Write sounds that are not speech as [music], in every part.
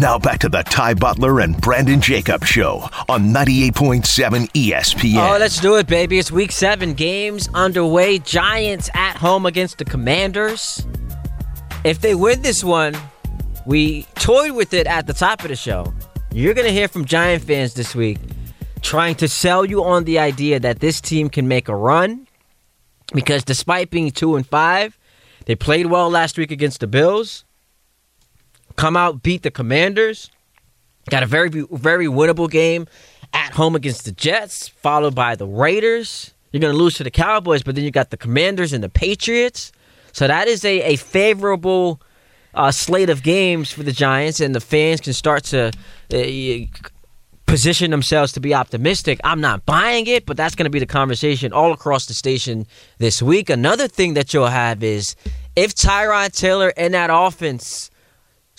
Now back to the Ty Butler and Brandon Jacobs show on 98.7 ESPN. Oh, let's do it, baby. It's week seven. Games underway. Giants at home against the Commanders. If they win this one, we toyed with it at the top of the show. You're going to hear from Giant fans this week trying to sell you on the idea that this team can make a run because despite being 2 and 5, they played well last week against the Bills. Come out, beat the Commanders. Got a very very winnable game at home against the Jets, followed by the Raiders. You're going to lose to the Cowboys, but then you got the Commanders and the Patriots. So that is a, a favorable uh, slate of games for the Giants, and the fans can start to uh, position themselves to be optimistic. I'm not buying it, but that's going to be the conversation all across the station this week. Another thing that you'll have is if Tyrod Taylor and that offense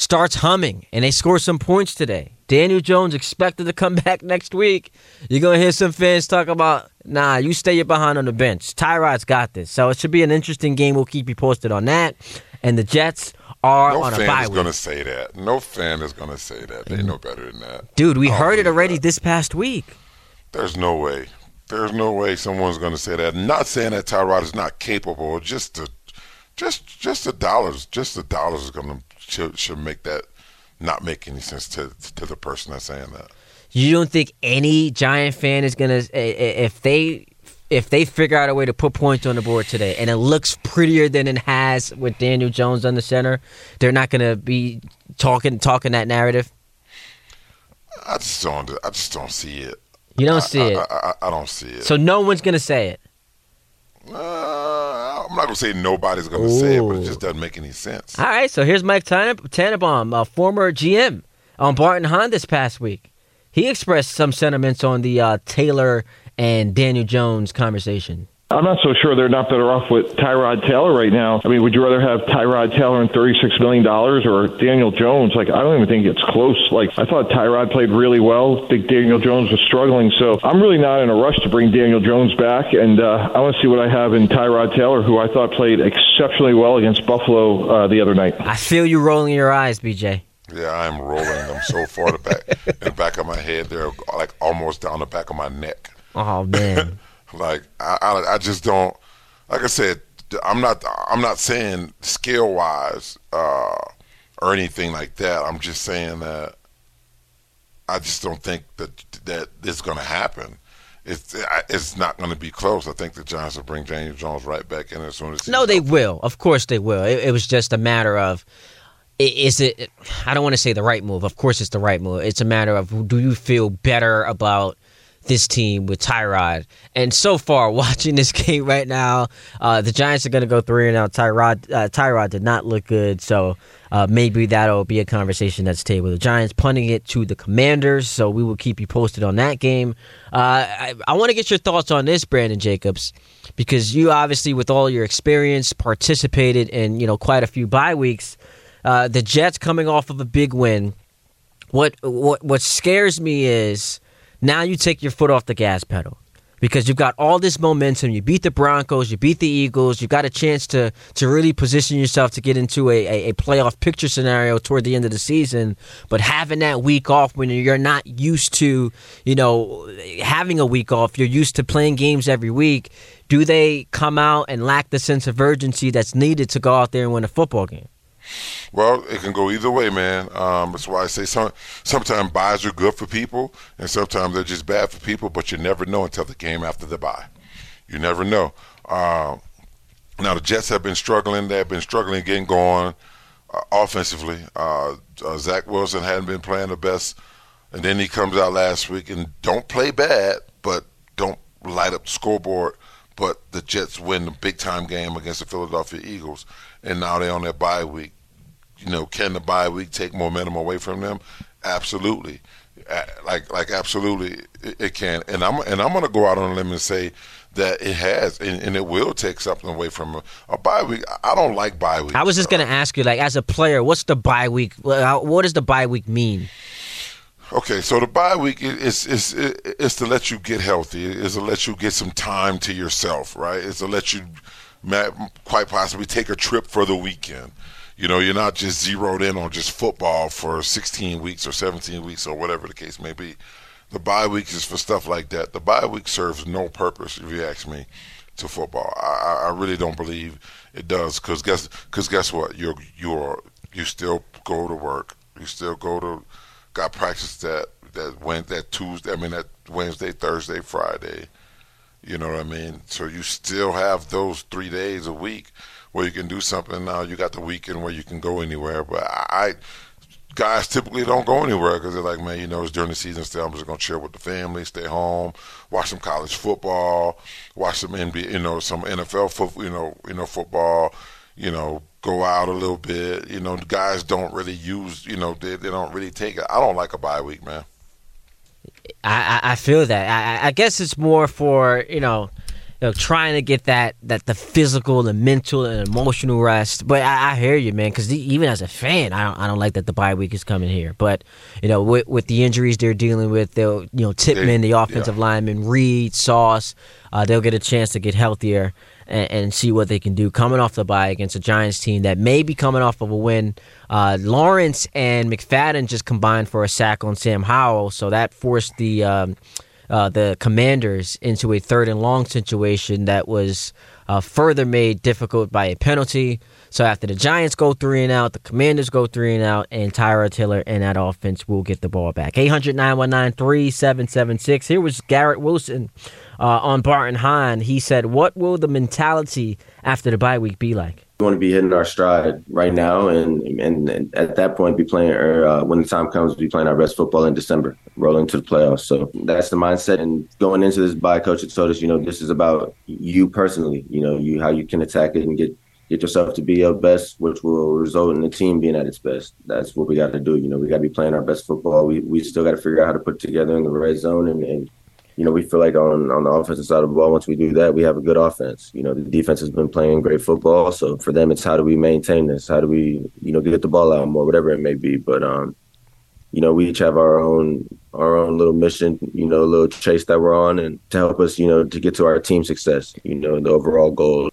starts humming and they score some points today. Daniel Jones expected to come [laughs] back next week. You're going to hear some fans talk about, nah, you stay behind on the bench. Tyrod's got this. So it should be an interesting game. We'll keep you posted on that. And the Jets are no on a fan is going to say that. No fan is going to say that. They know better than that. Dude, we heard it already that. this past week. There's no way. There's no way someone's going to say that. Not saying that Tyrod is not capable. Just the, just just the dollars. Just the dollars is going to should, should make that not make any sense to to the person that's saying that. You don't think any Giant fan is gonna if they if they figure out a way to put points on the board today and it looks prettier than it has with Daniel Jones on the center, they're not gonna be talking talking that narrative. I just don't. I just don't see it. You don't see I, it, I, I, I don't see it. so no one's gonna say it. Uh, I'm not gonna say nobody's gonna say it, but it just doesn't make any sense. All right, so here's Mike Tan- Tannenbaum, a former GM on Bart and Hahn this past week. He expressed some sentiments on the uh, Taylor and Daniel Jones conversation. I'm not so sure they're not better off with Tyrod Taylor right now. I mean, would you rather have Tyrod Taylor and $36 million or Daniel Jones? Like, I don't even think it's close. Like, I thought Tyrod played really well. I think Daniel Jones was struggling. So I'm really not in a rush to bring Daniel Jones back. And uh, I want to see what I have in Tyrod Taylor, who I thought played exceptionally well against Buffalo uh, the other night. I feel you rolling your eyes, BJ. Yeah, I'm rolling them so far the back in the back of my head. They're like almost down the back of my neck. Oh man. [laughs] Like I, I, I just don't. Like I said, I'm not. I'm not saying skill wise uh, or anything like that. I'm just saying that I just don't think that that it's going to happen. It's it's not going to be close. I think the Giants will bring Daniel Jones right back in as soon as. No, they will. Of course, they will. It, it was just a matter of is it? I don't want to say the right move. Of course, it's the right move. It's a matter of do you feel better about this team with Tyrod? And so far, [laughs] watching this game right now, uh, the Giants are going to go three and out. Tyrod, uh, Tyrod did not look good, so uh, maybe that'll be a conversation that's table. The Giants punting it to the Commanders, so we will keep you posted on that game. Uh, I, I want to get your thoughts on this, Brandon Jacobs, because you obviously, with all your experience, participated in you know quite a few bye weeks. Uh, the Jets coming off of a big win. What what what scares me is now you take your foot off the gas pedal because you've got all this momentum. You beat the Broncos, you beat the Eagles. You've got a chance to to really position yourself to get into a, a, a playoff picture scenario toward the end of the season. But having that week off when you're not used to, you know, having a week off, you're used to playing games every week. Do they come out and lack the sense of urgency that's needed to go out there and win a football game? Well, it can go either way, man. Um, that's why I say some sometimes buys are good for people, and sometimes they're just bad for people. But you never know until the game after the buy. You never know. Uh, now the Jets have been struggling. They've been struggling getting going uh, offensively. Uh, uh, Zach Wilson hadn't been playing the best, and then he comes out last week and don't play bad, but don't light up the scoreboard. But the Jets win the big time game against the Philadelphia Eagles, and now they're on their bye week you know, can the bye week take momentum away from them? Absolutely, like like absolutely, it, it can. And I'm and I'm going to go out on a limb and say that it has, and, and it will take something away from a, a bye week. I don't like bye week. I was just going to ask you, like, as a player, what's the bye week? What does the bye week mean? Okay, so the bye week is is is, is to let you get healthy. Is to let you get some time to yourself, right? It's to let you quite possibly take a trip for the weekend. You know, you're not just zeroed in on just football for 16 weeks or 17 weeks or whatever the case may be. The bye week is for stuff like that. The bye week serves no purpose, if you ask me, to football. I, I really don't believe it does, because guess, cause guess what? You're you're you still go to work. You still go to got practice that that went that Tuesday. I mean that Wednesday, Thursday, Friday. You know what I mean? So you still have those three days a week where you can do something. Now you got the weekend where you can go anywhere. But I, guys typically don't go anywhere because they're like, man, you know, it's during the season. Still, I'm just gonna chill with the family, stay home, watch some college football, watch some NBA, you know, some NFL football, you know, you know, football, you know, go out a little bit. You know, guys don't really use, you know, they, they don't really take it. I don't like a bye week, man. I, I feel that. I, I guess it's more for you know, you know, trying to get that that the physical, the mental, and emotional rest. But I, I hear you, man. Because even as a fan, I don't I don't like that the bye week is coming here. But you know, with, with the injuries they're dealing with, they'll you know Tippmann, the offensive yeah. lineman, Reed, Sauce, uh, they'll get a chance to get healthier and, and, see what they can do coming off the bye against a Giants team that may be coming off of a win. Uh, Lawrence and McFadden just combined for a sack on Sam Howell, so that forced the um, uh, the Commanders into a third and long situation that was uh, further made difficult by a penalty. So after the Giants go three and out, the Commanders go three and out, and Tyrod Taylor and that offense will get the ball back. 800 919 3776. Here was Garrett Wilson uh, on Bart and Hahn, he said, "What will the mentality after the bye week be like?" We want to be hitting our stride right now, and and, and at that point, be playing or uh, when the time comes, be playing our best football in December, rolling to the playoffs. So that's the mindset. And going into this bye, coach had told us, you know, this is about you personally. You know, you how you can attack it and get get yourself to be your best, which will result in the team being at its best. That's what we got to do. You know, we got to be playing our best football. We we still got to figure out how to put together in the red zone and, and you know, we feel like on on the offensive side of the ball, once we do that, we have a good offense. You know, the defense has been playing great football. So for them, it's how do we maintain this? How do we, you know, get the ball out more, whatever it may be. But um, you know, we each have our own our own little mission, you know, a little chase that we're on, and to help us, you know, to get to our team success. You know, the overall goal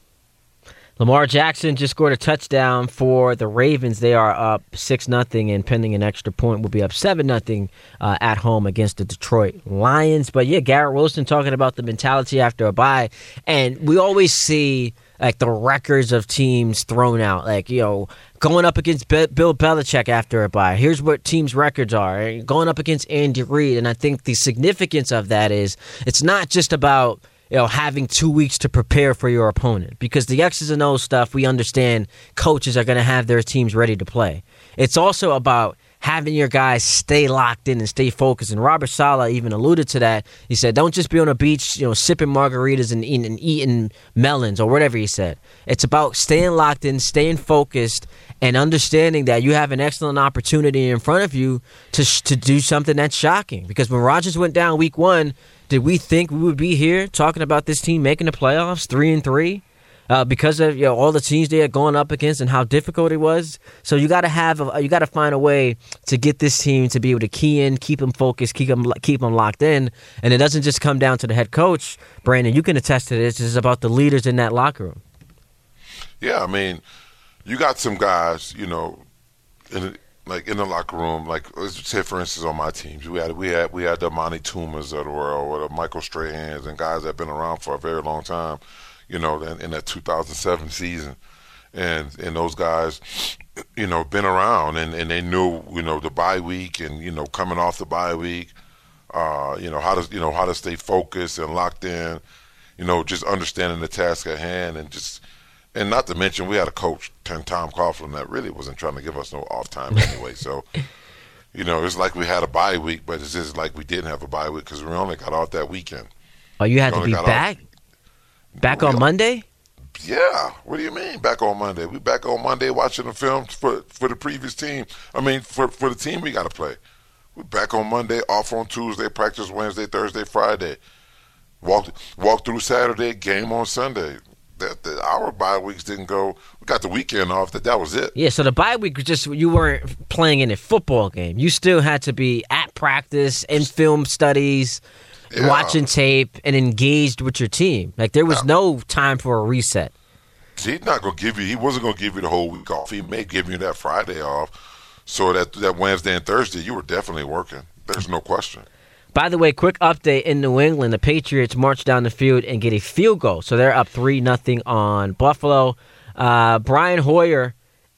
Lamar Jackson just scored a touchdown for the Ravens. They are up six nothing, and pending an extra point, will be up seven nothing uh, at home against the Detroit Lions. But yeah, Garrett Wilson talking about the mentality after a bye, and we always see like the records of teams thrown out, like you know going up against Bill Belichick after a bye. Here's what teams' records are going up against Andy Reid, and I think the significance of that is it's not just about you know, having two weeks to prepare for your opponent. Because the X's and O's stuff, we understand coaches are going to have their teams ready to play. It's also about having your guys stay locked in and stay focused. And Robert Saleh even alluded to that. He said, "Don't just be on a beach, you know, sipping margaritas and eating, and eating melons or whatever he said. It's about staying locked in, staying focused, and understanding that you have an excellent opportunity in front of you to to do something that's shocking. Because when Rodgers went down week one." Did we think we would be here talking about this team making the playoffs, three and three, uh, because of you know all the teams they had gone up against and how difficult it was? So you got to have a, you got to find a way to get this team to be able to key in, keep them focused, keep them keep them locked in, and it doesn't just come down to the head coach. Brandon, you can attest to this. It's about the leaders in that locker room. Yeah, I mean, you got some guys, you know, like in the locker room, like let's say for instance on my teams, we had we had we had the Amani Toomers of the world, or the Michael Strahans, and guys that have been around for a very long time, you know, in, in that 2007 season, and and those guys, you know, been around and, and they knew you know the bye week and you know coming off the bye week, uh, you know how to you know how to stay focused and locked in, you know, just understanding the task at hand and just and not to mention, we had a coach, Tom Coughlin, that really wasn't trying to give us no off time anyway. So, [laughs] you know, it's like we had a bye week, but it's just like we didn't have a bye week because we only got off that weekend. Oh, you had to be back? Off. Back on Monday? Yeah. What do you mean back on Monday? We back on Monday watching the film for for the previous team. I mean, for for the team we got to play. We back on Monday, off on Tuesday, practice Wednesday, Thursday, Friday. Walk walk through Saturday, game on Sunday that the, our bye weeks didn't go. We got the weekend off. That that was it. Yeah. So the bye week was just you weren't playing in a football game. You still had to be at practice in film studies, yeah. watching tape, and engaged with your team. Like there was no time for a reset. he's not to give you. He wasn't going to give you the whole week off. He may give you that Friday off. So that that Wednesday and Thursday, you were definitely working. There's no question. By the way, quick update in New England: the Patriots march down the field and get a field goal, so they're up three nothing on Buffalo. Uh, Brian Hoyer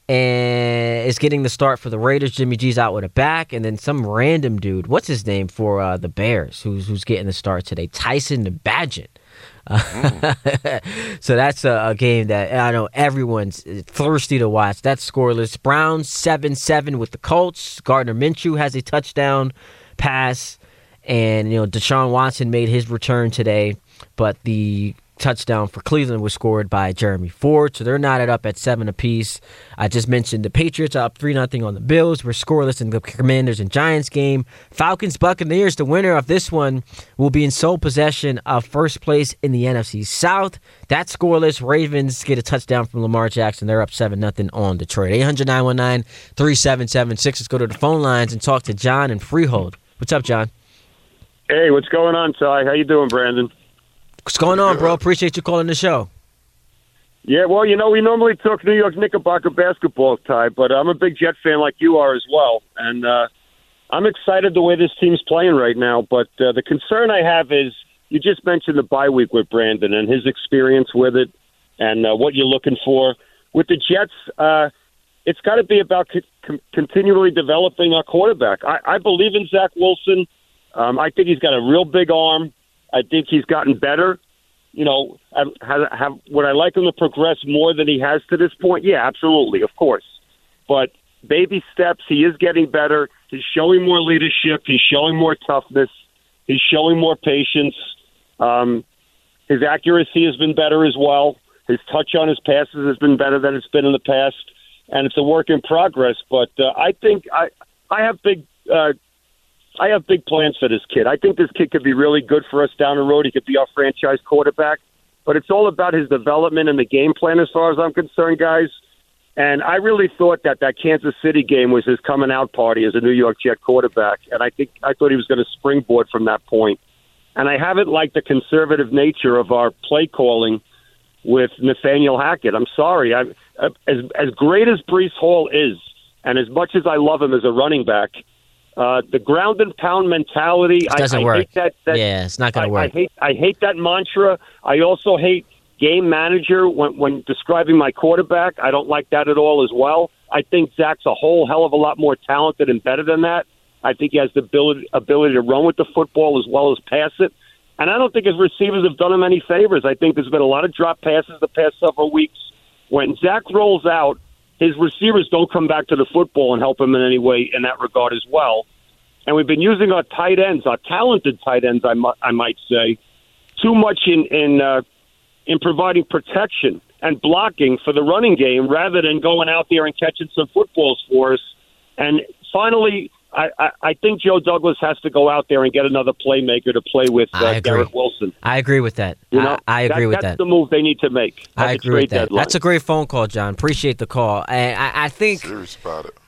and is getting the start for the Raiders. Jimmy G's out with a back, and then some random dude. What's his name for uh, the Bears? Who's who's getting the start today? Tyson Bagent. Mm. [laughs] so that's a, a, game that I know everyone's thirsty to watch. That's scoreless. Browns seven seven with the Colts. Gardner Minshew has a touchdown pass, and you know Deshaun Watson made his return today, but the touchdown for Cleveland was scored by Jerome Ford, so they're knotted up at seven apiece. I just mentioned the Patriots up three nothing on the Bills. We're scoreless in the Commanders and Giants game. Falcons Buccaneers. The winner of this one will be in sole possession of first place in the NFC South. That's scoreless. Ravens get a touchdown from Lamar Jackson. They're up seven nothing on Detroit. 800-919-3776. Let's go to the phone lines and talk to John and Freehold. What's up, John? Hey, what's going on, Ty? How you doing, Brandon? What's going on, bro? Appreciate you calling the show. Yeah, well, you know, we normally talk New York Knickerbocker basketball, Ty, but I'm a big Jet fan like you are as well, and uh, I'm excited the way this team's playing right now. But uh, the concern I have is you just mentioned the bye week with Brandon and his experience with it, and uh, what you're looking for with the Jets. Uh, it's got to be about co- continually developing our quarterback. I, I believe in Zach Wilson. Um, I think he's got a real big arm. I think he's gotten better. You know, have, have, would I like him to progress more than he has to this point? Yeah, absolutely, of course. But baby steps, he is getting better. He's showing more leadership. He's showing more toughness. He's showing more patience. Um, his accuracy has been better as well. His touch on his passes has been better than it's been in the past, and it's a work in progress. But uh, I think I I have big uh, I have big plans for this kid. I think this kid could be really good for us down the road. He could be our franchise quarterback. But it's all about his development and the game plan, as far as I'm concerned, guys. And I really thought that that Kansas City game was his coming out party as a New York Jet quarterback. And I think I thought he was going to springboard from that point. And I haven't liked the conservative nature of our play calling with Nathaniel Hackett. I'm sorry. I, as as great as Breece Hall is, and as much as I love him as a running back, uh, the ground and pound mentality. It doesn't I, I work. Hate that, that, yeah, it's not going to work. I hate, I hate that mantra. I also hate game manager when, when describing my quarterback. I don't like that at all as well. I think Zach's a whole hell of a lot more talented and better than that. I think he has the ability ability to run with the football as well as pass it. And I don't think his receivers have done him any favors. I think there's been a lot of drop passes the past several weeks. When Zach rolls out, his receivers don't come back to the football and help him in any way in that regard as well. And we've been using our tight ends, our talented tight ends, I, mu- I might say, too much in in uh, in providing protection and blocking for the running game rather than going out there and catching some footballs for us. And finally, I, I, I think Joe Douglas has to go out there and get another playmaker to play with uh, Garrett Wilson. I agree with that. You know, I, I agree that, with that's that. That's the move they need to make. I agree with that. Deadline. That's a great phone call, John. Appreciate the call. And I, I think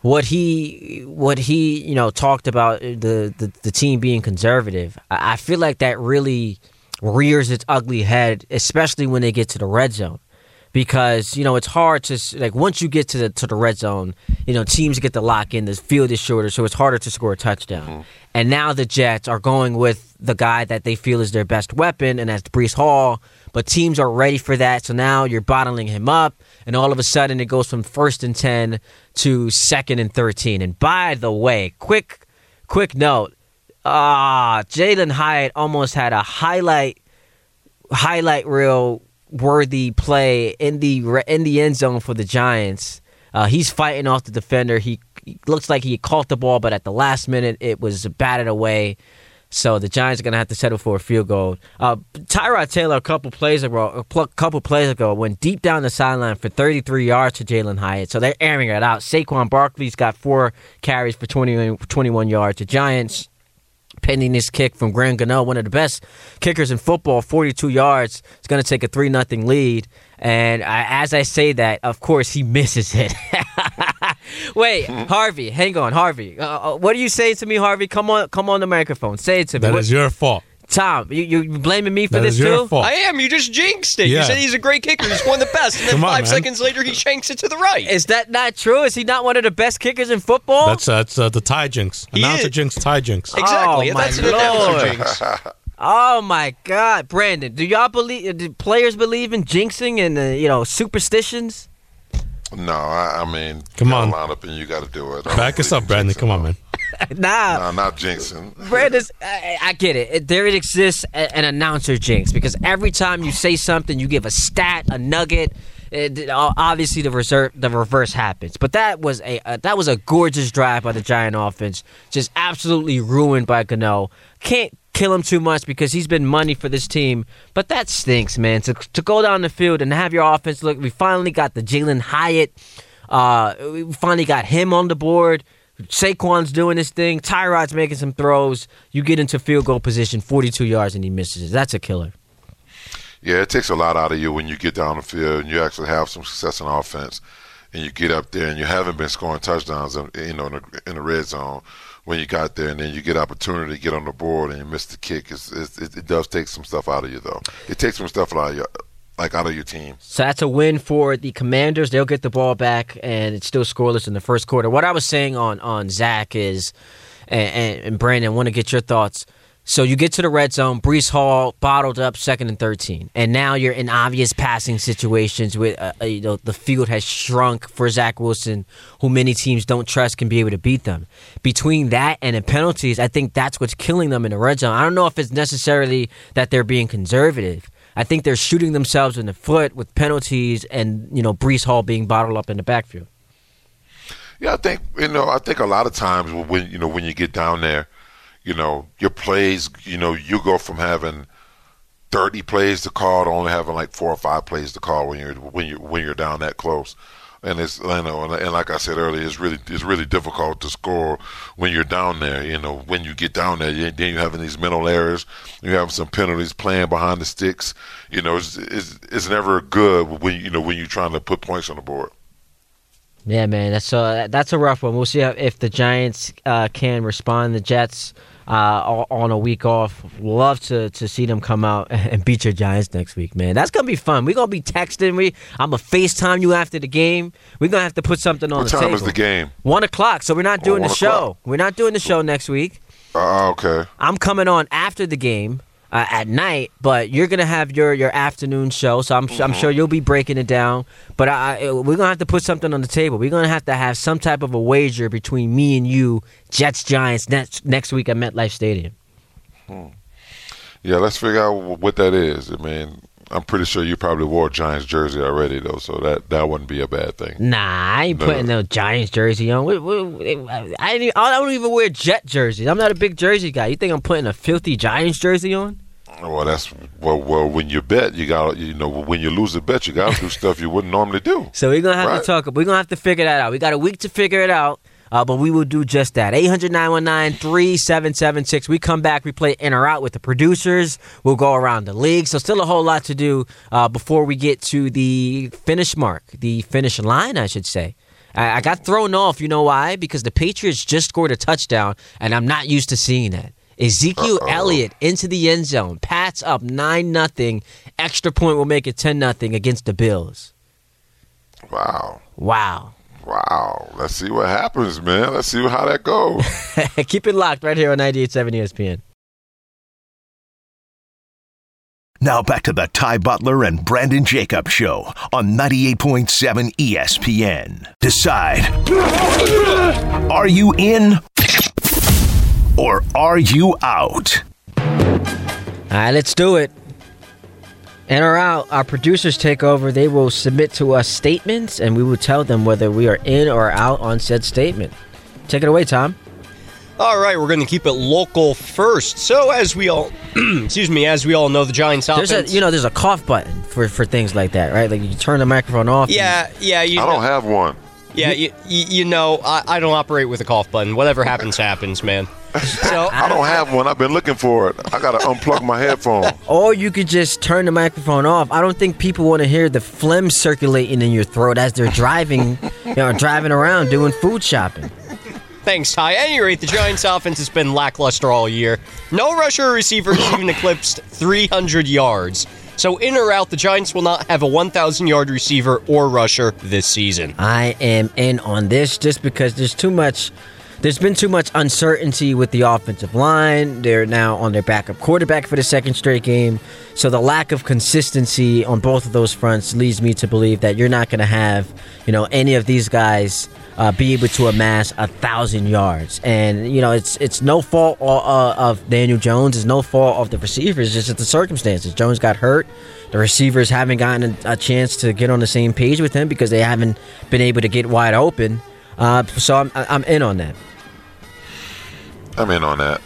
what he what he you know talked about the the, the team being conservative. I, I feel like that really rears its ugly head, especially when they get to the red zone because you know it's hard to like once you get to the to the red zone, you know teams get the lock in. The field is shorter, so it's harder to score a touchdown. Mm-hmm. And now the Jets are going with the guy that they feel is their best weapon, and that's Breece Hall. But teams are ready for that, so now you're bottling him up, and all of a sudden it goes from first and ten to second and thirteen. And by the way, quick quick note: ah, Jalin Hyatt almost had a highlight highlight reel worthy play in the in the end zone for the Giants. Uh, he's fighting off the defender. He, he, looks like he caught the ball, but at the last minute it was batted away. So the Giants are going to have to settle for a field goal. Uh, Tyrod Taylor, a couple plays ago, a couple plays ago, went deep down the sideline for 33 yards to Jalin Hyatt. So they're airing it out. Saquon Barkley's got four carries for 20, 21 yards. The Giants pending this kick from Graham Gano, one of the best kickers in football, 42 yards. It's going to take a 3 nothing lead. And I, as I say that, of course, he misses it. [laughs] Wait, Harvey, hang on, Harvey. Uh, uh, what are you saying to me, Harvey? Come on, come on the microphone. Say it to me. That what, is your fault. Tom, you you blaming me for That this too? fault. I am. You just jinxed it. You said he's a great kicker. He's one of the best. And then Come on, five man. seconds later, he shanks it to the right. Is that not true? Is he not one of the best kickers in football? That's that's uh, the tie jinx. He Announcer is. jinx, tie jinx. exactly. Oh, my That's an announcer Lord. jinx. [laughs] oh my God, Brandon, do y'all believe? Do players believe in jinxing and uh, you know superstitions? No, I, I mean, Come on. line up and you got to do it. I Back us up, Brandon. Come on, no. man. [laughs] nah, Nah, not jinxing. [laughs] Brandon, I, I get it. it. There exists a, an announcer jinx because every time you say something, you give a stat, a nugget. It, obviously, the reserve, the reverse happens. But that was a, a that was a gorgeous drive by the Giant offense, just absolutely ruined by Gano. Can't kill him too much because he's been money for this team. But that stinks, man. To to go down the field and have your offense look. We finally got the Jalin Hyatt. Uh, we finally got him on the board. Saquon's doing his thing. Tyrod's making some throws. You get into field goal position, 42 yards, and he misses. it. That's a killer. Yeah, it takes a lot out of you when you get down the field and you actually have some success in offense, and you get up there and you haven't been scoring touchdowns, in, you know, in the, in the red zone. When you got there and then you get opportunity to get on the board and you miss the kick, it's, it's, it, it does take some stuff out of you though. It takes some stuff out of you, like out of your team. So that's a win for the Commanders. They'll get the ball back, and it's still scoreless in the first quarter. What I was saying on on Zach is, and, and, and Brandon, want to get your thoughts. So you get to the red zone, Breece Hall bottled up second and thirteen, and now you're in obvious passing situations with uh, uh, you know the field has shrunk for Zach Wilson, who many teams don't trust can be able to beat them. Between that and the penalties, I think that's what's killing them in the red zone. I don't know if it's necessarily that they're being conservative. I think they're shooting themselves in the foot with penalties and you know Breece Hall being bottled up in the backfield. Yeah, I think you know. I think a lot of times when you know when you get down there, you know your plays. You know you go from having thirty plays to call to only having like four or five plays to call when you're when you're when you're down that close. And it's you know, and, and like I said earlier, it's really it's really difficult to score when you're down there. You know, when you get down there, you, then you're having these mental errors. You have some penalties playing behind the sticks. You know, it's, it's it's never good when you know when you're trying to put points on the board. Yeah, man, that's a that's a rough one. We'll see if the Giants uh, can respond. The Jets uh, on a week off. Love to to see them come out [laughs] and beat your Giants next week, man. That's gonna be fun. We're gonna be texting. We I'm gonna Facetime you after the game. We're gonna have to put something on What the time table. is the game? One o'clock. So we're not doing the one show. o'clock. We're not doing the show next week. Uh, okay. I'm coming on after the game uh, at night, but you're gonna have your your afternoon show, so I'm I'm sure you'll be breaking it down. But I, I- we're gonna have to put something on the table. We're gonna have to have some type of a wager between me and you, Jets Giants next next week at MetLife Stadium. Yeah, let's figure out what that is. I mean, I'm pretty sure you probably wore a Giants jersey already, though, so that that wouldn't be a bad thing. Nah, I ain't No. putting no Giants jersey on. We- we- I, I don't even wear Jet jerseys. I'm not a big jersey guy. You think I'm putting a filthy Giants jersey on? Well, that's well, well. When you bet, you got you know when you lose a bet, you got to do [laughs] stuff you wouldn't normally do. So we're gonna have Right. to talk. We're gonna have to figure that out. We got a week to figure it out. Uh, but we will do just that. 800 919 3776. We come back, we play in or out with the producers. We'll go around the league. So, still a whole lot to do uh, before we get to the finish mark, the finish line, I should say. I, I got thrown off. You know why? Because the Patriots just scored a touchdown, and I'm not used to seeing that. Ezekiel Elliott into the end zone. Pats up 9 nothing. Extra point will make it 10 nothing against the Bills. Wow, Wow. wow. Let's see what happens, man. Let's see how that goes. [laughs] Keep it locked right here on 98.7 ESPN. Now back to the Ty Butler and Brandon Jacobs Show on 98.7 ESPN. Decide. Are you in or are you out? All right, let's do it. In or out, our producers take over. They will submit to us statements, and we will tell them whether we are in or out on said statement. Take it away, Tom. All right, we're going to keep it local first. So, as we all, [clears throat] excuse me, as we all know, the Giants There's offense. a you know there's a cough button for for things like that, right? Like you turn the microphone off. and- yeah, yeah, you I know, don't have one. yeah, you, you, you know, I, I don't operate with a cough button. Whatever happens, happens, man. [laughs] So, I don't have one. I've been looking for it. I gotta unplug my headphone. [laughs] Or you could just turn the microphone off. I don't think people want to hear the phlegm circulating in your throat as they're driving, you know, driving around doing food shopping. Thanks, Ty. At any rate, the Giants' offense has been lackluster all year. No rusher or receiver has even eclipsed 300 yards. So, in or out, the Giants will not have a 1,000 yard receiver or rusher this season. I am in on this just because there's too much. There's been too much uncertainty with the offensive line. They're now on their backup quarterback for the second straight game. So the lack of consistency on both of those fronts leads me to believe that you're not going to have, you know, any of these guys uh, be able to amass a thousand yards. And you know, it's it's no fault uh, of Daniel Jones. It's no fault of the receivers. It's just the circumstances. Jones got hurt. The receivers haven't gotten a, a chance to get on the same page with him because they haven't been able to get wide open. Uh, so I'm I'm in on that. I'm in on that.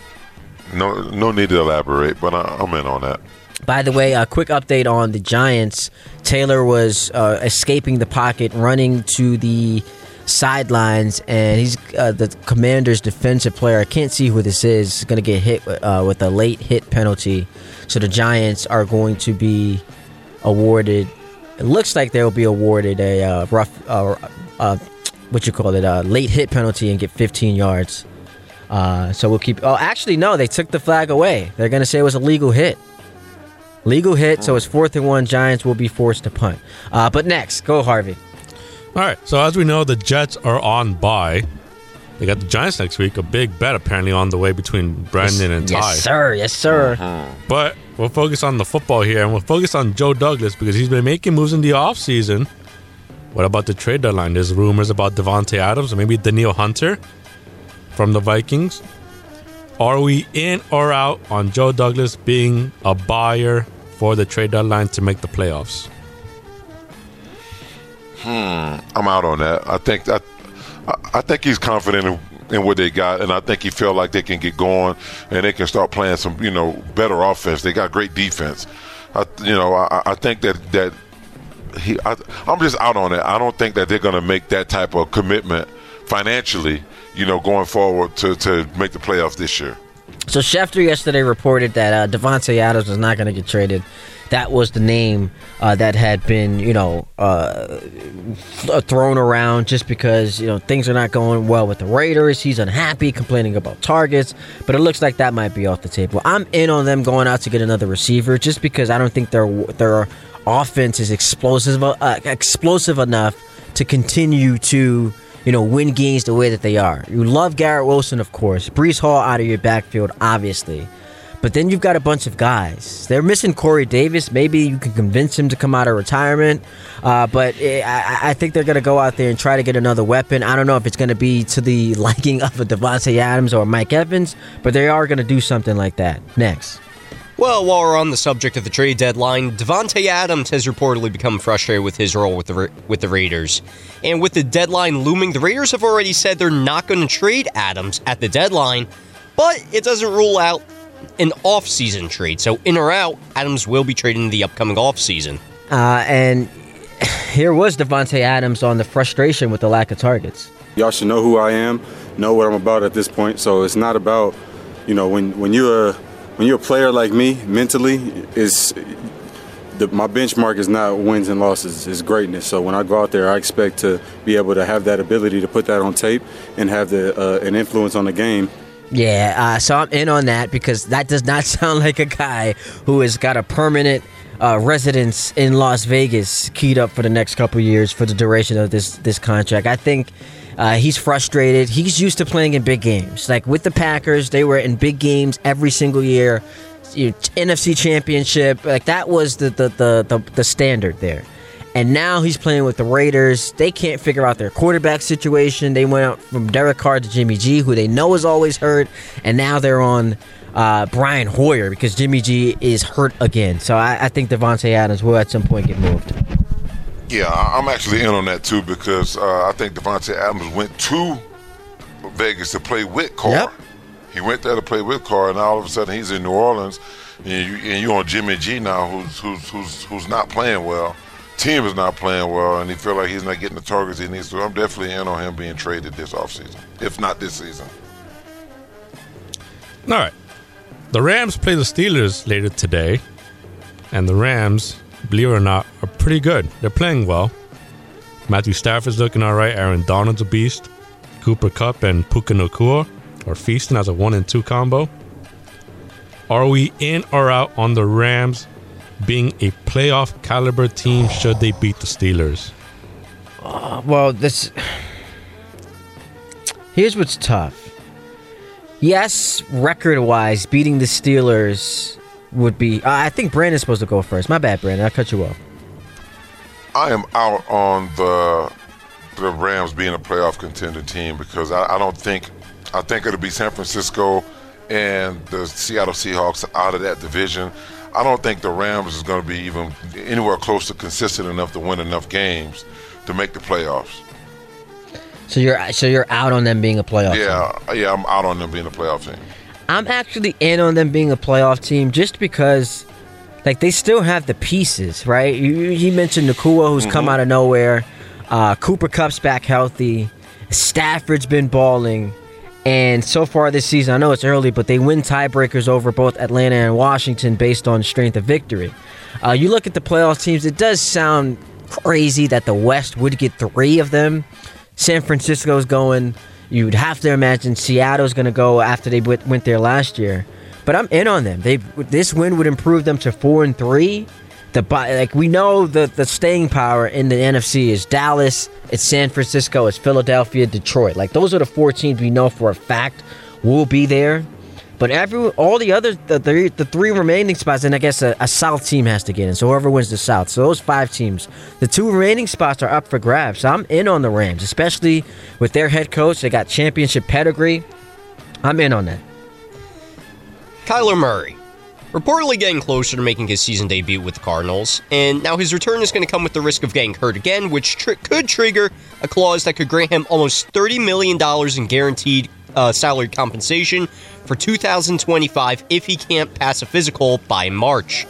No, no need to elaborate, but I, I'm in on that. By the way, a quick update on the Giants. Taylor was uh, escaping the pocket, running to the sidelines, and he's uh, the Commanders' defensive player. I can't see who this is. Going to get hit uh, with a late hit penalty. So the Giants are going to be awarded. It looks like they'll be awarded a uh, rough, uh, uh, what you call it, a late hit penalty and get 15 yards. Uh, so we'll keep. Oh, actually, no, they took the flag away. They're going to say it was a legal hit. Legal hit, so it's fourth and one. Giants will be forced to punt. Uh, but next, go Harvey. All right. So as we know, the Jets are on bye. They got the Giants next week. A big bet apparently on the way between Brandon and Ty. Yes, sir. Yes, sir. But we'll focus on the football here, and we'll focus on Joe Douglas because he's been making moves in the offseason. What about the trade deadline? There's rumors about Davante Adams or maybe Danielle Hunter from the Vikings. Are we in or out on Joe Douglas being a buyer for the trade deadline to make the playoffs? Hmm, I'm out on that. I think I, I think he's confident in, in what they got, and I think he feel like they can get going and they can start playing some you know better offense. They got great defense. I, you know, I, I think that that he. I, I'm just out on it. I don't think that they're going to make that type of commitment financially. You know, going forward to to make the playoffs this year. So Schefter yesterday reported that uh, Davante Adams was not going to get traded. That was the name uh, that had been, you know, uh, th- thrown around just because you know things are not going well with the Raiders. He's unhappy, complaining about targets, but it looks like that might be off the table. I'm in on them going out to get another receiver just because I don't think their their offense is explosive uh, explosive enough to continue to you know, win games the way that they are. You love Garrett Wilson, of course. Breece Hall out of your backfield, obviously. But then you've got a bunch of guys. They're missing Corey Davis. Maybe you can convince him to come out of retirement. Uh, but it, I, I, think they're going to go out there and try to get another weapon. I don't know if it's going to be to the [laughs] liking of a Davante Adams or Mike Evans, but they are going to do something like that. Next. Well, while we're on the subject of the trade deadline, Davante Adams has reportedly become frustrated with his role with the with the Raiders. And with the deadline looming, the Raiders have already said they're not going to trade Adams at the deadline, but it doesn't rule out an off-season trade. So in or out, Adams will be traded in the upcoming off-season. Uh, and here was Davante Adams on the frustration with the lack of targets. Y'all should know who I am, know what I'm about at this point. So it's not about, you know, when when you're a when you're a player like me, mentally, is my benchmark is not wins and losses, is greatness. So when I go out there, I expect to be able to have that ability to put that on tape and have the uh, an influence on the game. Yeah, uh, so I'm in on that because that does not [laughs] sound like a guy who has got a permanent uh, residence in Las Vegas keyed up for the next couple years for the duration of this this contract. I think uh, he's frustrated. He's used to playing in big games. Like with the Packers, they were in big games every single year. You know, NFC Championship, like that was the the, the the the standard there. And now he's playing with the Raiders. They can't figure out their quarterback situation. They went out from Derek Carr to Jimmy G, who they know is always hurt, and now they're on uh, Brian Hoyer because Jimmy G is hurt again. So I, I think Davante Adams will at some point get moved. Yeah, I- I'm actually in on that too because uh, I think Davante Adams went to Vegas to play with Carr. Yep. He went there to play with Carr, and now all of a sudden he's in New Orleans, and you and you on Jimmy G now, who's who's who's who's not playing well. Team is not playing well, and he feel like he's not getting the targets he needs So I'm definitely in on him being traded this offseason, if not this season. All right. The Rams play the Steelers later today, and the Rams, believe it or not, are pretty good. They're playing well. Matthew Stafford's looking all right. Aaron Donald's a beast. Cooper Kupp and Puka Nacua, or feasting as a one and two combo? Are we in or out on the Rams being a playoff caliber team should they beat the Steelers? Uh, well, this. Here's what's tough. Yes, record wise, beating the Steelers would be. Uh, I think Brandon's supposed to go first. My bad, Brandon. I cut you off. I am out on the the Rams being a playoff contender team because I, I don't think I think it'll be San Francisco and the Seattle Seahawks out of that division. I don't think the Rams is going to be even anywhere close to consistent enough to win enough games to make the playoffs. So you're so you're out on them being a playoff. team. Yeah, yeah, I'm out on them being a playoff team. I'm actually in on them being a playoff team just because, like, they still have the pieces, right? You, you- he mentioned Nacua, who's come out of nowhere. Uh, Cooper Kupp's back healthy. Stafford's been balling. And so far this season, I know it's early, but they win tiebreakers over both Atlanta and Washington based on strength of victory. Uh, you look at the playoff teams, it does sound crazy that the West would get three of them. San Francisco's going. You'd have to imagine Seattle's going to go after they went, there last year. But I'm in on them. They this win would improve them to four and three. The like we know the the staying power in the NFC is Dallas, it's San Francisco, it's Philadelphia, Detroit. Like those are the four teams we know for a fact will be there. But every all the other the, the, the three remaining spots, and I guess a, a South team has to get in. So whoever wins the South, so those five teams, the two remaining spots are up for grabs. So I'm in on the Rams, especially with their head coach. They got championship pedigree. I'm in on that. Kyler Murray, reportedly getting closer to making his season debut with the Cardinals, and now his return is going to come with the risk of getting hurt again, which tr- could trigger a clause that could grant him almost $30 million in guaranteed uh, salary compensation for 2025 if he can't pass a physical by March.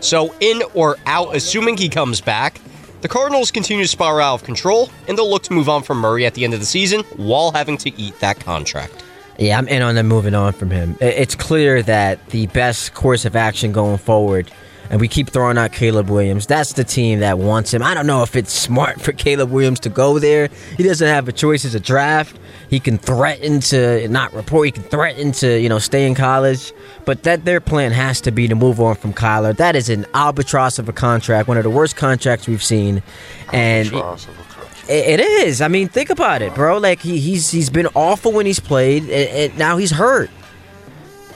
So, in or out, assuming he comes back, the Cardinals continue to spiral out of control, and they'll look to move on from Murray at the end of the season while having to eat that contract. Yeah, I'm in on them moving on from him. It's clear that the best course of action going forward, and we keep throwing out Caleb Williams, that's the team that wants him. I don't know if it's smart for Caleb Williams to go there. He doesn't have a choice as a draft. He can threaten to not report, he can threaten to, you know, stay in college. But that their plan has to be to move on from Kyler. That is an albatross of a contract, one of the worst contracts we've seen. And Albatross of a country. it it is. I mean, think about it, bro. Like he, he's he's been awful when he's played, and, and now he's hurt.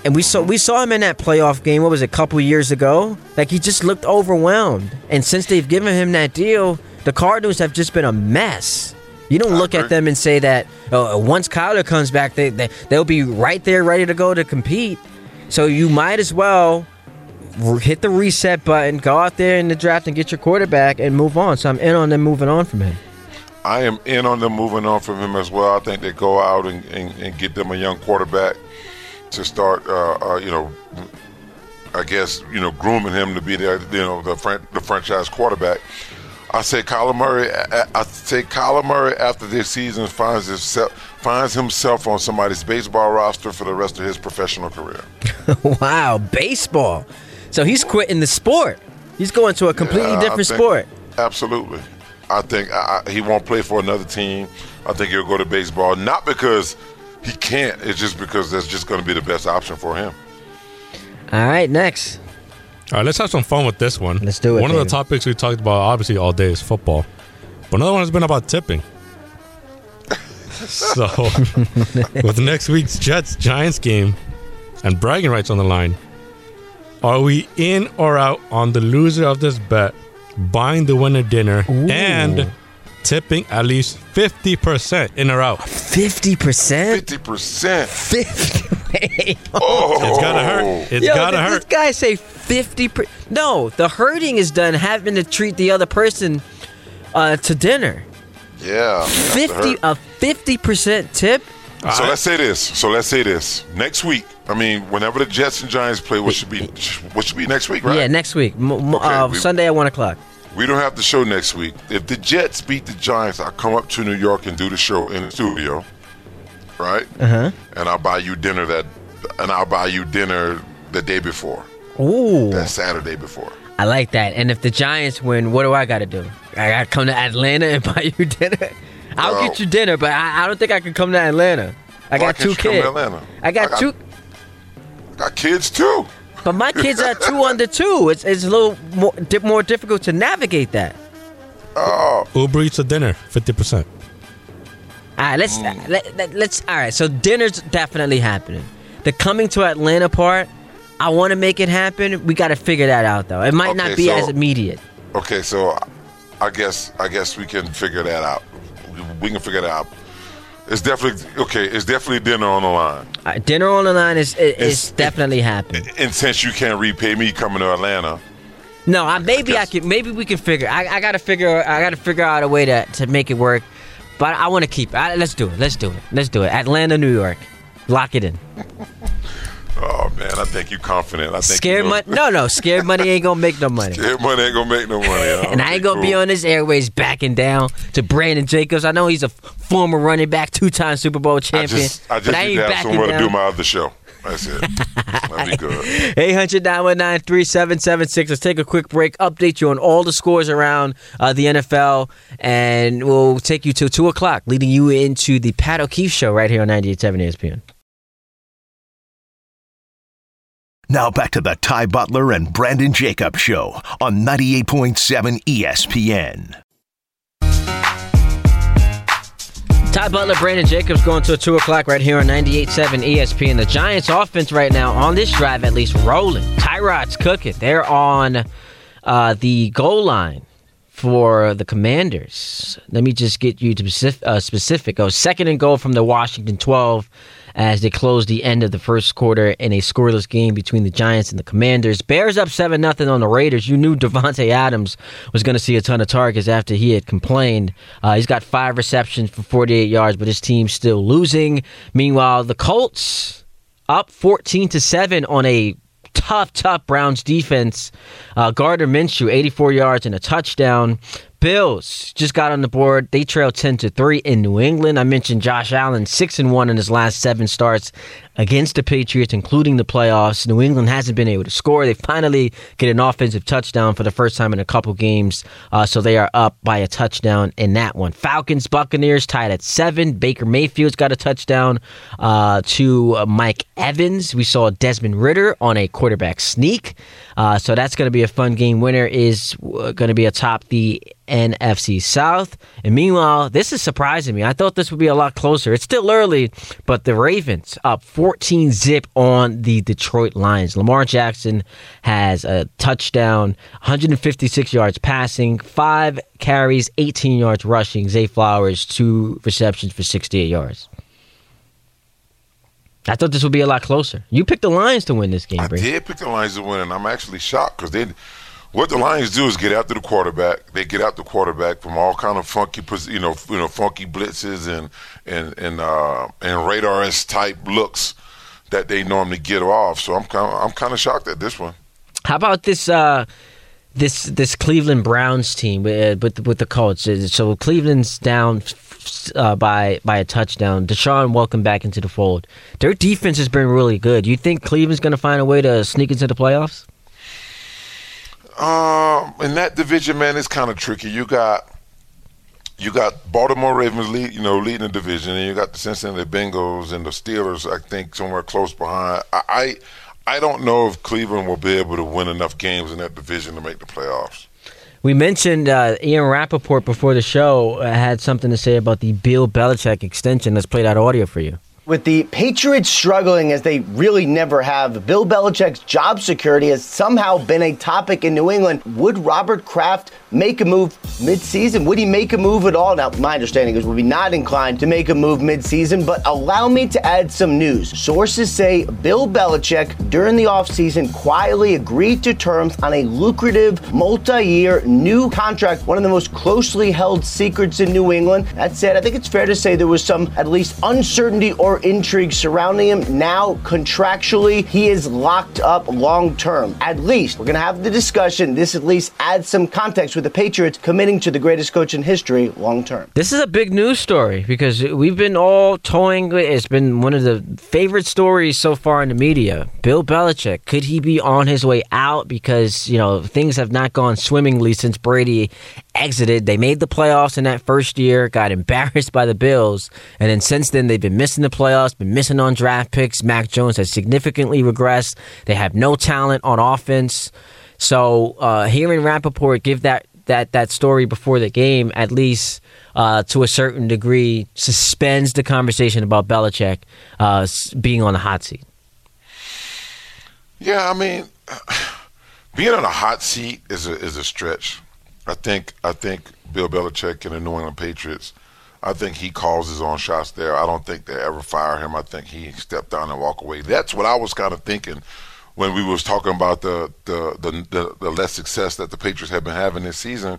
And we saw we saw him in that playoff game. What was it, a couple years ago? Like he just looked overwhelmed. And since they've given him that deal, the Cardinals have just been a mess. You don't look at them and say that oh, once Kyler comes back, they, they they'll be right there, ready to go to compete. So you might as well hit the reset button, go out there in the draft and get your quarterback and move on. So I'm in on them moving on from him. I am in on them moving on from him as well. I think they go out and, and, and get them a young quarterback to start, uh, uh, you know, I guess you know, grooming him to be the you know the fran- the franchise quarterback. I say Kyler Murray. I, I say Kyler Murray after this season finds himself finds himself on somebody's baseball roster for the rest of his professional career. [laughs] wow, baseball. So he's quitting the sport. He's going to a completely Yeah, different think- sport. Absolutely. I think I, I- he won't play for another team. I think he'll go to baseball, not because he can't. It's just because that's just going to be the best option for him. All right, next. All right, let's have some fun with this one. Let's do it, One of the topics we talked about, obviously, all day is football. But another one has been about tipping. [laughs] so, with next week's Jets Giants game and bragging rights on the line, are we in or out on the loser of this bet buying the winner dinner and tipping at least 50% in or out? 50%? Fifty percent. 50 Wait. Oh, It's gotta hurt. It's Yo, gotta did hurt. this guy say 50 per- No, the hurting is done having to treat the other person uh, to dinner. Yeah. 50 a 50% tip? So let's say this. So let's say this. Next week. I mean, whenever the Jets and Giants play, what should be what should be next week, right? Yeah, next week. M- m- Okay, uh, we- Sunday at 1 o'clock. We don't have the show next week. If the Jets beat the Giants, I'll come up to New York and do the show in the studio. Right? Uh-huh. And I'll buy you dinner that and I'll buy you dinner the day before. Ooh. That Saturday before. I like that. And if the Giants win, what do I got to do? I got to come to Atlanta and [laughs] buy you dinner. I'll get you dinner, but I, I don't think I can come to Atlanta. I got two you come to kids. Atlanta? I got I got- two, Got kids too. But my kids are two under two. It's it's a little more, more difficult to navigate that. Oh, Uber Eats a dinner, fifty percent. All right, let's Mm. let, let, let's. All right, so dinner's definitely happening. The coming to Atlanta part, I want to make it happen. We got to figure that out though. It might Okay, not be so- as immediate. okay. So, I guess I guess we can figure that out. We, we can figure that out. It's definitely okay. It's definitely dinner on the line. Right, dinner on the line is is, is definitely happening. And since you can't repay me coming to Atlanta, No, I, maybe I, guess- can. Maybe we can figure. I, I gotta figure. I gotta figure out a way to to make it work. But I want to keep it. Let's do it. Let's do it. Let's do it. Atlanta, New York. Lock it in. Oh man, I think you're confident. I think Scared money? No, no. Scared money ain't gonna make no money. Scared money ain't gonna make no money. And I ain't gonna be on this airways backing down to Brandon Jacobs. I know he's a former running back, two-time Super Bowl I champion, just, I just I need to have somewhere to do my other show. That's it. That'd be good. [laughs] 800 919 3776. Let's take a quick break, update you on all the scores around uh, the NFL, and we'll take you till 2 o'clock, leading you into the Pat O'Keefe Show right here on 98.7 ESPN. Now back to the Ty Butler and Brandon Jacob Show on 98.7 ESPN. Ty Butler, Brandon Jacobs going to a 2 o'clock right here on 98.7 ESPN. The Giants offense right now, on this drive at least, rolling. Tyrod's cooking. They're on uh, the goal line for the Commanders. Let me just get you to specific. Uh, specific. Oh, second and goal from the Washington 12 as they closed the end of the first quarter in a scoreless game between the Giants and the Commanders. Bears up 7 nothing on the Raiders. You knew Davante Adams was going to see a ton of targets after he had complained. Uh, he's got five receptions for 48 yards, but his team's still losing. Meanwhile, the Colts up 14 to 7 on a tough, tough Browns defense. Uh, Gardner Minshew, 84 yards and a touchdown. Bills just got on the board. They trail 10 to 3 in New England. I mentioned Josh Allen, 6 and 1 in his last seven starts against the Patriots, including the playoffs. New England hasn't been able to score. They finally get an offensive touchdown for the first time in a couple games, uh, so they are up by a touchdown in that one. Falcons, Buccaneers tied at seven. Baker Mayfield's got a touchdown uh, to uh, Mike Evans. We saw Desmond Ridder on a quarterback sneak, uh, so that's going to be a fun game. Winner is uh, going to be atop the NFC South. And meanwhile, this is surprising me. I thought this would be a lot closer. It's still early, but the Ravens up 14 zip on the Detroit Lions. Lamar Jackson has a touchdown, 156 yards passing, five carries, 18 yards rushing. Zay Flowers, two receptions for 68 yards. I thought this would be a lot closer. You picked the Lions to win this game, I Bree. did pick the Lions to win, and I'm actually shocked because they, what the Lions do is get after the quarterback. They get after the quarterback from all kind of funky, you know, you know, funky blitzes and and and uh, and radar type looks that they normally get off. So I'm kind of I'm kind of shocked at this one. How about this uh this this Cleveland Browns team with with, with the Colts? Uh, So Cleveland's down uh, by by a touchdown. Deshaun, welcome back into the fold. Their defense has been really good. You think Cleveland's going to find a way to sneak into the playoffs? Um, in that division, man, it's kind of tricky. You got you got Baltimore Ravens lead, you know, leading the division, and you got the Cincinnati Bengals and the Steelers. I think somewhere close behind. I, I I don't know if Cleveland will be able to win enough games in that division to make the playoffs. We mentioned uh, Ian Rapoport before the show uh, had something to say about the Bill Belichick extension. Let's play that audio for you. With the Patriots struggling as they really never have, Bill Belichick's job security has somehow been a topic in New England. Would Robert Kraft make a move mid-season? Would he make a move at all? Now, my understanding is we'll be not inclined to make a move mid-season, but allow me to add some news. Sources say Bill Belichick, during the offseason, quietly agreed to terms on a lucrative multi-year new contract, one of the most closely held secrets in New England. That said, I think it's fair to say there was some at least uncertainty or intrigue surrounding him. Now, contractually, he is locked up long term. At least, we're going to have the discussion. This at least adds some context with the Patriots committing to the greatest coach in history long term. This is a big news story because we've been all toying. It's been one of the favorite stories so far in the media. Bill Belichick, could he be on his way out because, you know, things have not gone swimmingly since Brady exited. They made the playoffs in that first year, got embarrassed by the Bills, and then since then they've been missing the playoffs, been missing on draft picks. Mac Jones has significantly regressed. They have no talent on offense. So uh, hearing Rapoport give that that that story before the game, at least uh, to a certain degree, suspends the conversation about Belichick uh, being on the hot seat. Yeah, I mean, [sighs] being on a hot seat is a is a stretch. I think I think Bill Belichick and the New England Patriots. I think he calls his own shots there. I don't think they ever fire him. I think he stepped down and walk away. That's what I was kind of thinking when we was talking about the the, the the the less success that the Patriots have been having this season.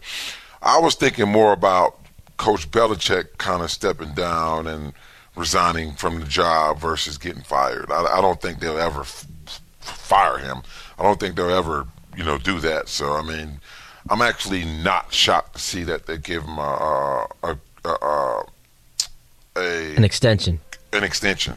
I was thinking more about Coach Belichick kind of stepping down and resigning from the job versus getting fired. I, I don't think they'll ever f- fire him. I don't think they'll ever, you know, do that. So I mean, I'm actually not shocked to see that they give him a a, a, a, a An extension. an extension.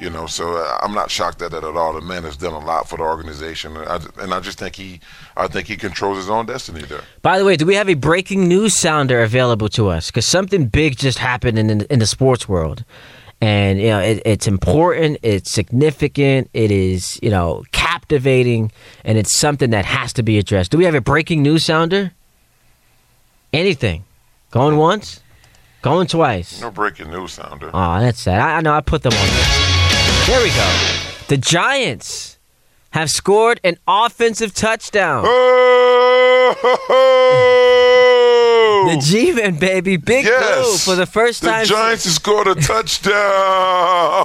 You know, so uh, I'm not shocked at that at all. The man has done a lot for the organization, and I, and I just think he, I think he controls his own destiny there. By the way, do we have a breaking news sounder available to us? Because something big just happened in the, in the sports world, and you know it, it's important, it's significant, it is you know captivating, and it's something that has to be addressed. Do we have a breaking news sounder? Anything? Going once? Going twice? No breaking news sounder. Oh, that's sad. I, I know. I put them on there. There we go. The Giants have scored an offensive touchdown. [laughs] The G-Man, baby, big Yes. move for the first The time. Giants have scored a touchdown.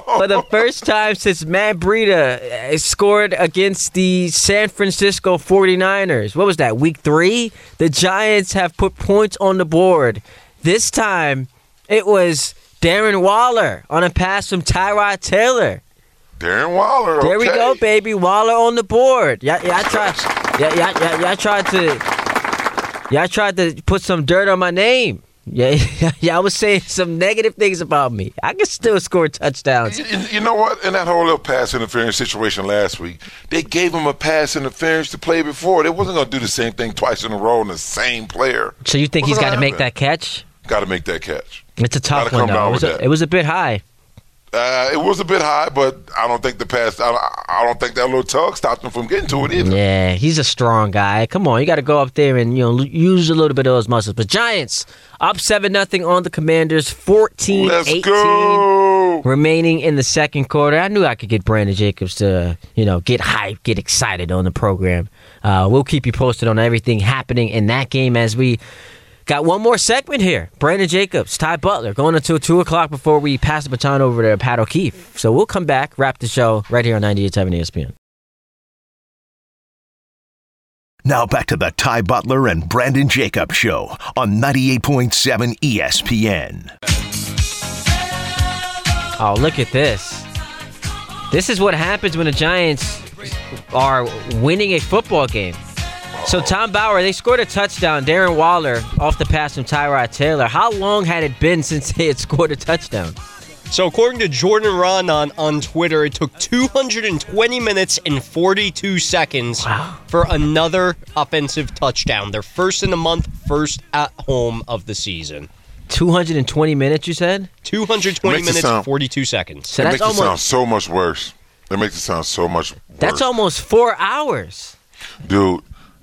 [laughs] for the first time since Matt Breida uh, scored against the San Francisco 49ers. What was that, week three? The Giants have put points on the board. This time, it was Darren Waller on a pass from Tyrod Taylor. Darren Waller. There we go, baby. Waller on the board. Yeah, yeah, I tried. Yeah, yeah, yeah, I tried to. Yeah, I tried to put some dirt on my name. Yeah, yeah, I was saying some negative things about me. I can still score touchdowns. You, you know what? In that whole little pass interference situation last week, they gave him a pass interference to play before. They wasn't going to do the same thing twice in a row on the same player. So you think he's got to make that catch? Got to make that catch. It's a tough one, though. It was, a, it was a bit high. Uh, it was a bit high, but I don't think the pass. I, I don't think that little tug stopped him from getting to it either. Yeah, he's a strong guy. Come on, you got to go up there and you know use a little bit of those muscles. But Giants up seven nothing on the Commanders, 14 Let's 18 go. remaining in the second quarter. I knew I could get Brandon Jacobs to you know get hyped, get excited on the program. Uh, we'll keep you posted on everything happening in that game as we. Got one more segment here. Brandon Jacobs, Ty Butler, going until 2 o'clock before we pass the baton over to Pat O'Keefe. So we'll come back, wrap the show right here on 98.7 ESPN. Now back to the Ty Butler and Brandon Jacobs Show on 98.7 ESPN. Oh, look at this. This is what happens when the Giants are winning a football game. So Tom Bauer, they scored a touchdown. Darren Waller off the pass from Tyrod Taylor. How long had it been since [laughs] they had scored a touchdown? So according to Jordan Raanan on Twitter, it took 220 minutes and 42 seconds for another offensive touchdown. Their first in the month, first at home of the season. 220 minutes, you said? 220 minutes, sound- 42 seconds. So it that's makes it sound so much worse. It makes it sound so much worse. that's almost four hours. Dude,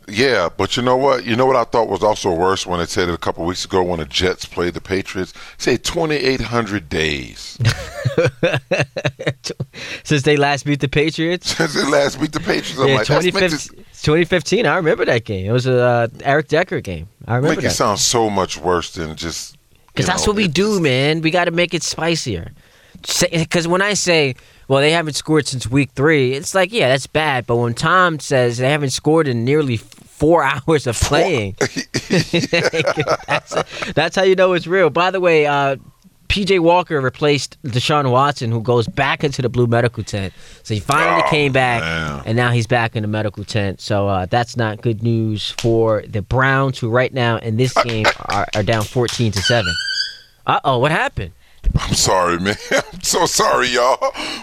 yeah, but you know what? You know what I thought was also worse when it said it a couple weeks ago when the Jets played the Patriots? Say 2,800 days [laughs] Since they last beat the Patriots. [laughs] since they last beat the Patriots. I'm Yeah, like, 2015, 2015. I remember that game. It was a uh, Eric Decker game. I remember make it sound so much worse than just. Because that's know, what we do, man. We got to make it spicier. Because when I say, well, they haven't scored since week three, it's like, yeah, that's bad. But when Tom says they haven't scored in nearly four [laughs] hours of playing, [laughs] that's, that's how you know it's real. By the way, uh, PJ Walker replaced Deshaun Watson, who goes back into the blue medical tent. So he finally Oh, came back, man. and now he's back in the medical tent. So uh, that's not good news for the Browns, who right now in this [laughs] game are, are down 14 to 7. Uh oh, what happened? I'm sorry, man. [laughs] I'm so sorry, y'all.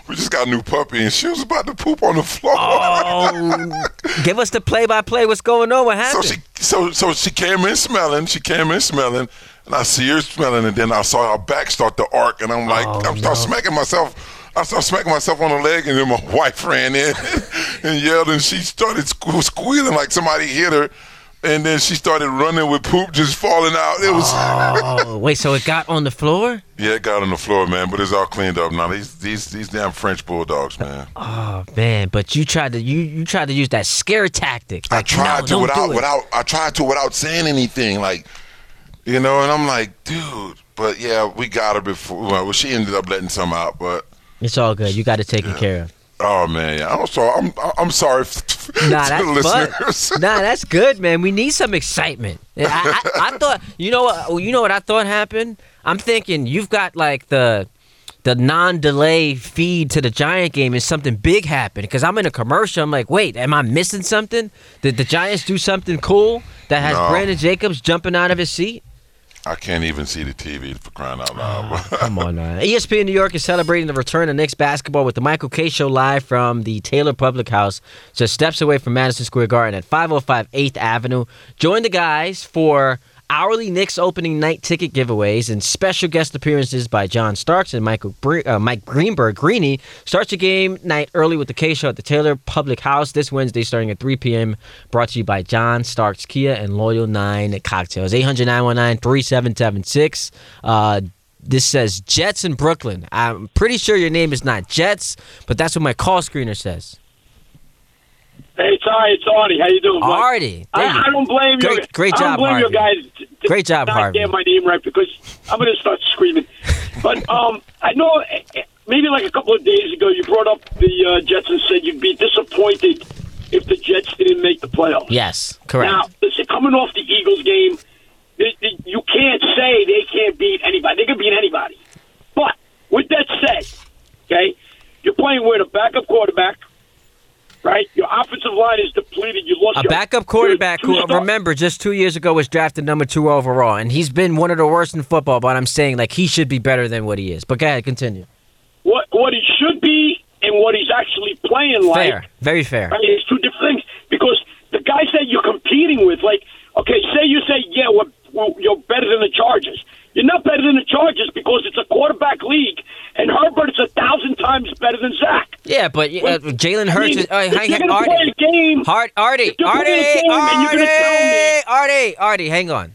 We just got a new puppy, and she was about to poop on the floor. Oh, [laughs] give us the play-by-play. What's going on? What happened? so she, so, so she came in smelling. She came in smelling, and I see her smelling, and then I saw her back start to arc, and I'm like, Oh, I'm start smacking myself. I started smacking myself on the leg, and then my [laughs] wife ran in and yelled, and she started squealing like somebody hit her. And then she started running with poop just falling out. It was oh, [laughs] wait. So it got on the floor? yeah, it got on the floor, man. But it's all cleaned up now. These these these damn French bulldogs, uh, man. Oh man! But you tried to you you tried to use that scare tactic. I tried no, to without without I tried to without saying anything, like you know. And I'm like, dude, but yeah, we got her before. Well, she ended up letting some out, but It's all good. You got it taken care of. Oh man, yeah, I'm sorry. I'm I'm sorry Nah, that's the fun. listeners. [laughs] Nah, that's good, man. We need some excitement. I, I, I thought, you know what? Oh, you know what I thought happened? I'm thinking you've got like the the non-delay feed to the Giant game and something big happened because I'm in a commercial. I'm like, wait, am I missing something? Did the Giants do something cool that has No. Brandon Jacobs jumping out of his seat? I can't even see the TV for crying out loud. Ah, [laughs] come on, man. ESPN New York is celebrating the return of Knicks basketball with the Michael Kay Show live from the Tailor Public House, just steps away from Madison Square Garden at 505 8th Avenue. Join the guys for hourly Knicks opening night ticket giveaways and special guest appearances by John Starks and Michael Bre- uh, Mike Greenberg. Greeny starts your game night early with the Kay Show at the Tailor Public House this Wednesday starting at 3 p.m. Brought to you by John Starks Kia and Loyal 9 Cocktails. 800 919 3776. Uh, this says Jets in Brooklyn. I'm pretty sure your name is not Jets, but that's what my call screener says. Hey, Ty, it's Artie. How you doing? Artie. I, I don't blame you. Great- great I job, don't blame you guys. Great job, not Harvey. get my name right because I'm going to start screaming. But um, I know eh, eh, maybe like a couple of days ago you brought up the uh, Jets and said you'd be disappointed if the Jets didn't make the playoffs. Yes, correct. Now, listen, coming off the Eagles game, they, they, you can't say they can't beat anybody. They can beat anybody. But with that said, okay, you're playing with a backup quarterback, right? Your offensive line is depleted. You lost a your backup quarterback who, remember, just two years ago was drafted number two overall, and he's been one of the worst in football. But I'm saying like he should be better than what he is. But go ahead, continue. what what he should be and what he's actually playing like. Fair, very fair. Right? It's two different things because the guys that you're competing with, like, okay, say you say, yeah, we're, we're, you're better than the Chargers. You're not better than the Chargers because it's a quarterback league, and Herbert is a thousand times better than Zach. Yeah, but uh, Jalen I Hurts mean, is. Uh, hang, hang, gonna play a game, Hard, Artie, Artie, playing a game and you're gonna tell me- Artie, Artie, Artie, hang on.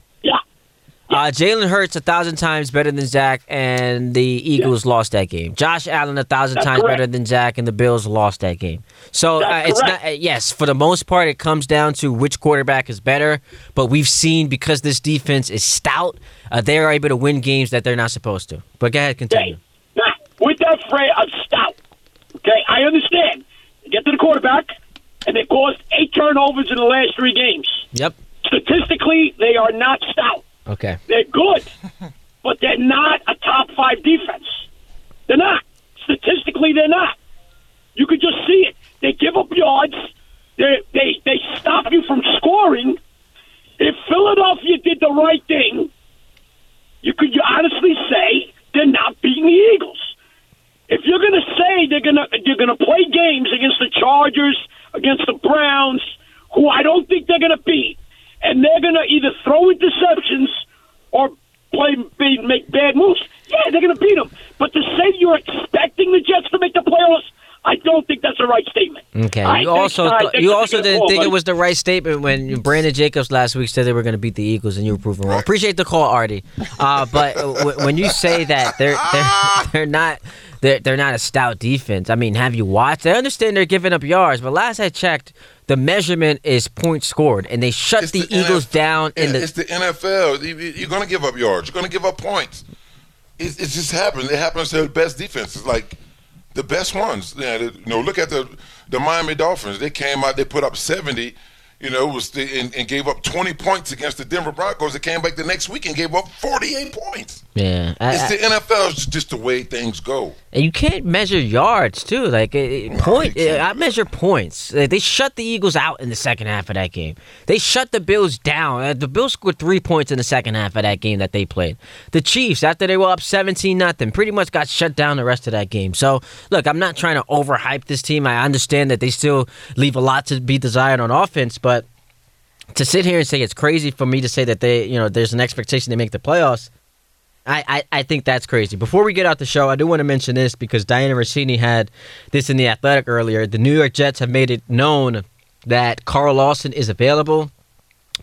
Yeah. Uh, Jalen Hurts a thousand times better than Zach, and the Eagles lost that game. Josh Allen a thousand That's times correct. better than Zach, and the Bills lost that game. So uh, it's correct. not. Uh, yes, for the most part, it comes down to which quarterback is better. But we've seen because this defense is stout, uh, they are able to win games that they're not supposed to. But go ahead, continue. Okay. Now, with that phrase, I'm stout. Okay, I understand. Get to the quarterback, and they caused eight turnovers in the last three games. Yep. Statistically, they are not stout. Okay. They're good, but they're not a top five defense. They're not. Statistically, they're not. You could just see it. They give up yards. They they they stop you from scoring. If Philadelphia did the right thing, you could honestly say they're not beating the Eagles. If you're going to say they're going to you're going to play games against the Chargers, against the Browns, who I don't think they're going to beat, and they're going to either throw interceptions or play make bad moves, yeah, they're going to beat them. But to say you're expecting the Jets to make the playoffs, I don't think that's the right statement. Okay. Right, you also th- you also didn't think it was the right statement when Brandon Jacobs last week said they were going to beat the Eagles and you were proven wrong. Appreciate the call, Artie. Uh, but uh, w- when you say that they're they're [laughs] they're not they're, they're not a stout defense. I mean, have you watched? I understand they're giving up yards, but last I checked, the measurement is points scored, and they shut It's the, the Eagles down in the. it's the NFL. You- you- You're going to give up yards. You're going to give up points. It, it just happens. It happens to the best defenses, like the best ones. You know, look at the the Miami Dolphins. They came out. They put up 70. You know, was the, and, and gave up 20 points against the Denver Broncos. That came back the next week and gave up 48 points. Yeah, I- It's the NFL. It's just the way things go. And you can't measure yards too. Like point, eh, I measure points. Like, they shut the Eagles out in the second half of that game. They shut the Bills down. Uh, The Bills scored three points in the second half of that game that they played. The Chiefs, after they were up seventeen nothing, pretty much got shut down the rest of that game. So look, I'm not trying to overhype this team. I understand that they still leave a lot to be desired on offense, but to sit here and say it's crazy for me to say that they, you know, there's an expectation they make the playoffs. I, I, I think that's crazy. Before we get out the show, I do want to mention this because Dianna Russini had this in the Athletic earlier. The New York Jets have made it known that Carl Lawson is available.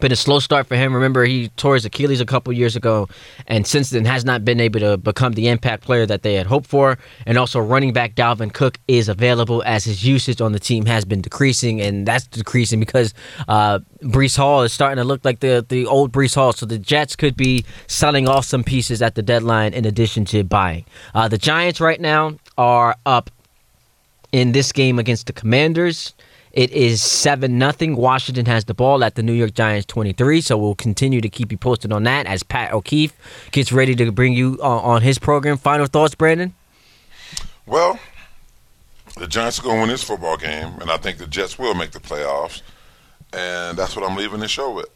Been a slow start for him. Remember, he tore his Achilles a couple years ago, and since then has not been able to become the impact player that they had hoped for. And also, running back Dalvin Cook is available as his usage on the team has been decreasing, and that's decreasing because uh, Breece Hall is starting to look like the the old Breece Hall. So the Jets could be selling off some pieces at the deadline in addition to buying. Uh, the Giants right now are up in this game against the Commanders. It is 7 nothing. Washington has the ball at the New York Giants 23, so we'll continue to keep you posted on that as Pat O'Keefe gets ready to bring you uh, on his program. Final thoughts, Brandon? Well, the Giants are going to win this football game, and I think the Jets will make the playoffs. And that's what I'm leaving the show with.